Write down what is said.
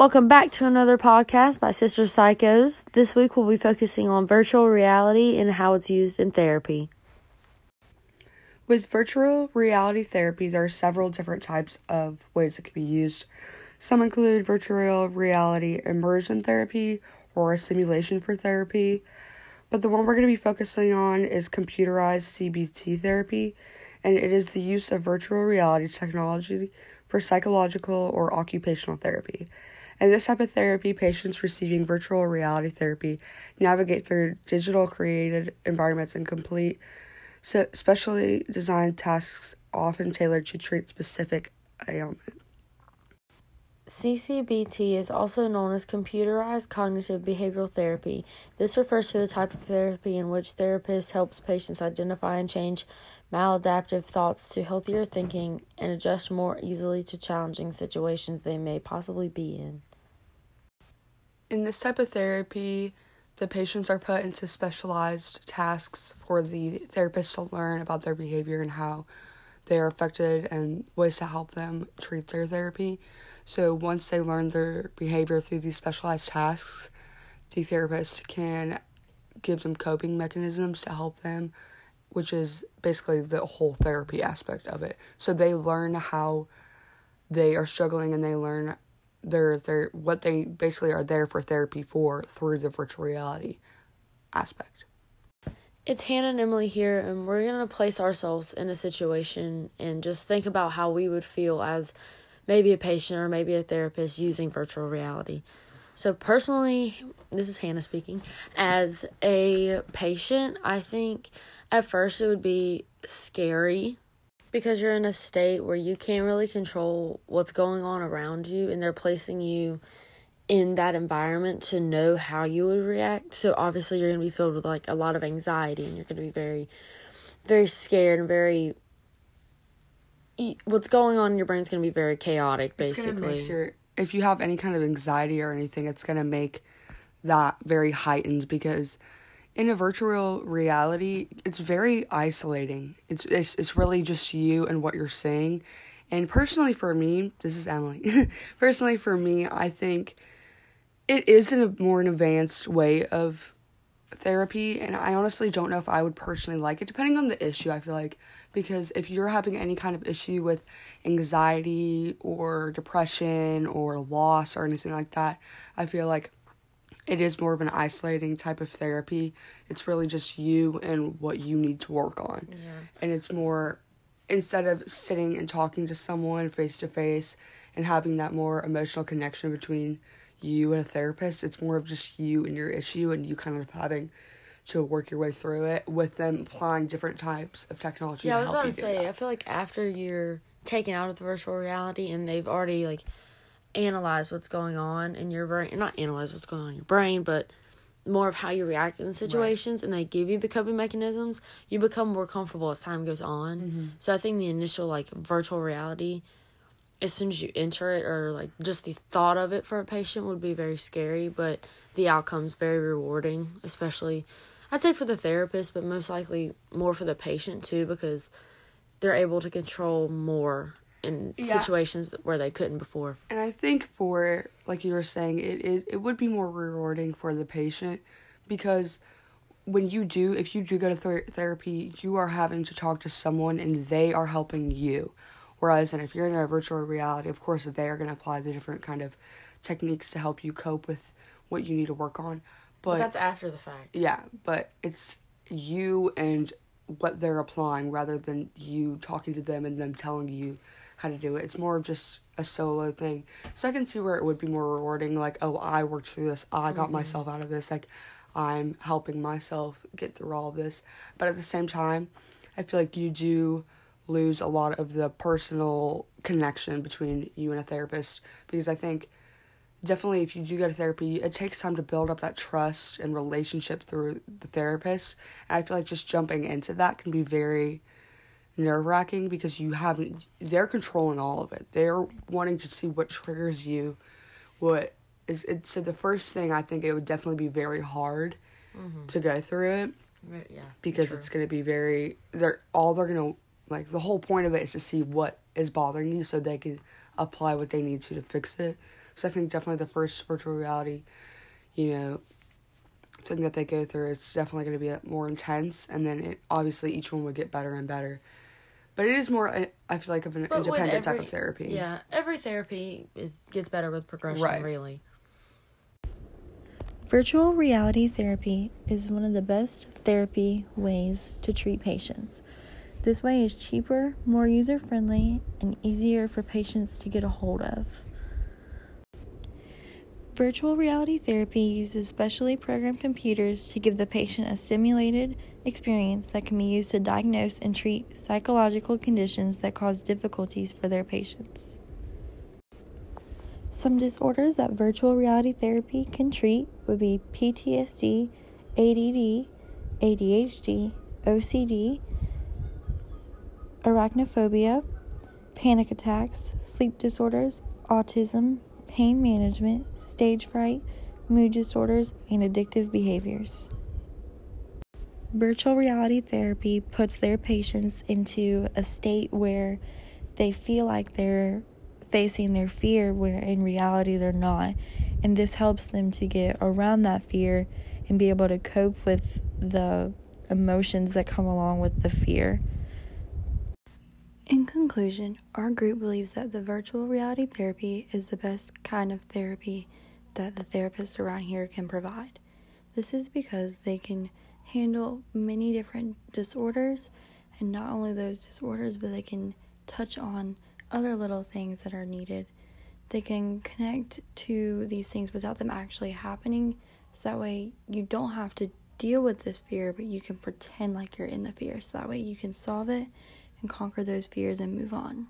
Welcome back to another podcast by Sister Psychos. This week we'll be focusing on virtual reality and how it's used in therapy. With virtual reality therapy, there are several different types of ways it can be used. Some include virtual reality immersion therapy or a simulation for therapy, but the one we're going to be focusing on is computerized CBT therapy, and it is the use of virtual reality technology for psychological or occupational therapy. In this type of therapy, patients receiving virtual reality therapy navigate through digital created environments and complete specially designed tasks often tailored to treat specific ailment. CCBT is also known as computerized cognitive behavioral therapy. This refers to the type of therapy in which therapist helps patients identify and change maladaptive thoughts to healthier thinking and adjust more easily to challenging situations they may possibly be in. In this type of therapy, the patients are put into specialized tasks for the therapist to learn about their behavior and how they are affected and ways to help them treat their therapy. So once they learn their behavior through these specialized tasks, the therapist can give them coping mechanisms to help them, which is basically the whole therapy aspect of it. So they learn how they are struggling and they learn they're they're what they basically are there for therapy for through the virtual reality aspect. It's Hannah and Emily here, and we're gonna place ourselves in a situation and just think about how we would feel as maybe a patient or maybe a therapist using virtual reality. So, personally, this is Hannah speaking. As a patient, I think at first it would be scary because you're in a state where you can't really control what's going on around you and they're placing you in that environment to know how you would react. So obviously you're going to be filled with like a lot of anxiety and you're going to be very very scared and very what's going on in your brain is going to be very chaotic basically. Your, if you have any kind of anxiety or anything it's going to make that very heightened because in a virtual reality, it's very isolating. It's, it's it's really just you and what you're seeing. And personally for me, this is Emily. personally for me, I think it is in a more an advanced way of therapy and I honestly don't know if I would personally like it depending on the issue, I feel like because if you're having any kind of issue with anxiety or depression or loss or anything like that, I feel like it is more of an isolating type of therapy. It's really just you and what you need to work on. Yeah. And it's more instead of sitting and talking to someone face to face and having that more emotional connection between you and a therapist, it's more of just you and your issue and you kind of having to work your way through it with them applying different types of technology. Yeah, I was about to say, I feel like after you're taken out of the virtual reality and they've already like analyze what's going on in your brain, not analyze what's going on in your brain, but more of how you react in the situations right. and they give you the coping mechanisms, you become more comfortable as time goes on. Mm-hmm. So I think the initial like virtual reality, as soon as you enter it or like just the thought of it for a patient would be very scary, but the outcome's very rewarding, especially I'd say for the therapist, but most likely more for the patient too, because they're able to control more in yeah. situations where they couldn't before. And I think for like you were saying, it, it it would be more rewarding for the patient because when you do if you do go to th- therapy, you are having to talk to someone and they are helping you. Whereas and if you're in a virtual reality, of course they are going to apply the different kind of techniques to help you cope with what you need to work on. But, but that's after the fact. Yeah, but it's you and what they're applying rather than you talking to them and them telling you how to do it. It's more of just a solo thing. So I can see where it would be more rewarding. Like, oh, I worked through this. I got mm-hmm. myself out of this. Like, I'm helping myself get through all of this. But at the same time, I feel like you do lose a lot of the personal connection between you and a therapist because I think definitely if you do go to therapy, it takes time to build up that trust and relationship through the therapist. And I feel like just jumping into that can be very nerve wracking because you haven't they're controlling all of it. They're wanting to see what triggers you, what is it so the first thing I think it would definitely be very hard mm-hmm. to go through it. Yeah. Because true. it's gonna be very they're all they're gonna like the whole point of it is to see what is bothering you so they can apply what they need to to fix it. So I think definitely the first virtual reality, you know, thing that they go through, it's definitely going to be more intense, and then it obviously each one would get better and better. But it is more, I feel like, of an But with independent type of therapy. Yeah, every therapy is gets better with progression, Right. really. Virtual reality therapy is one of the best therapy ways to treat patients. This way is cheaper, more user friendly, and easier for patients to get a hold of. Virtual reality therapy uses specially programmed computers to give the patient a simulated experience that can be used to diagnose and treat psychological conditions that cause difficulties for their patients. Some disorders that virtual reality therapy can treat would be PTSD, ADD, ADHD, OCD, arachnophobia, panic attacks, sleep disorders, autism, pain management, stage fright, mood disorders, and addictive behaviors. Virtual reality therapy puts their patients into a state where they feel like they're facing their fear, where in reality they're not. And this helps them to get around that fear and be able to cope with the emotions that come along with the fear. In conclusion, our group believes that the virtual reality therapy is the best kind of therapy that the therapists around here can provide. This is because they can handle many different disorders, and not only those disorders, but they can touch on other little things that are needed. They can connect to these things without them actually happening, so that way you don't have to deal with this fear, but you can pretend like you're in the fear, so that way you can solve it and conquer those fears and move on.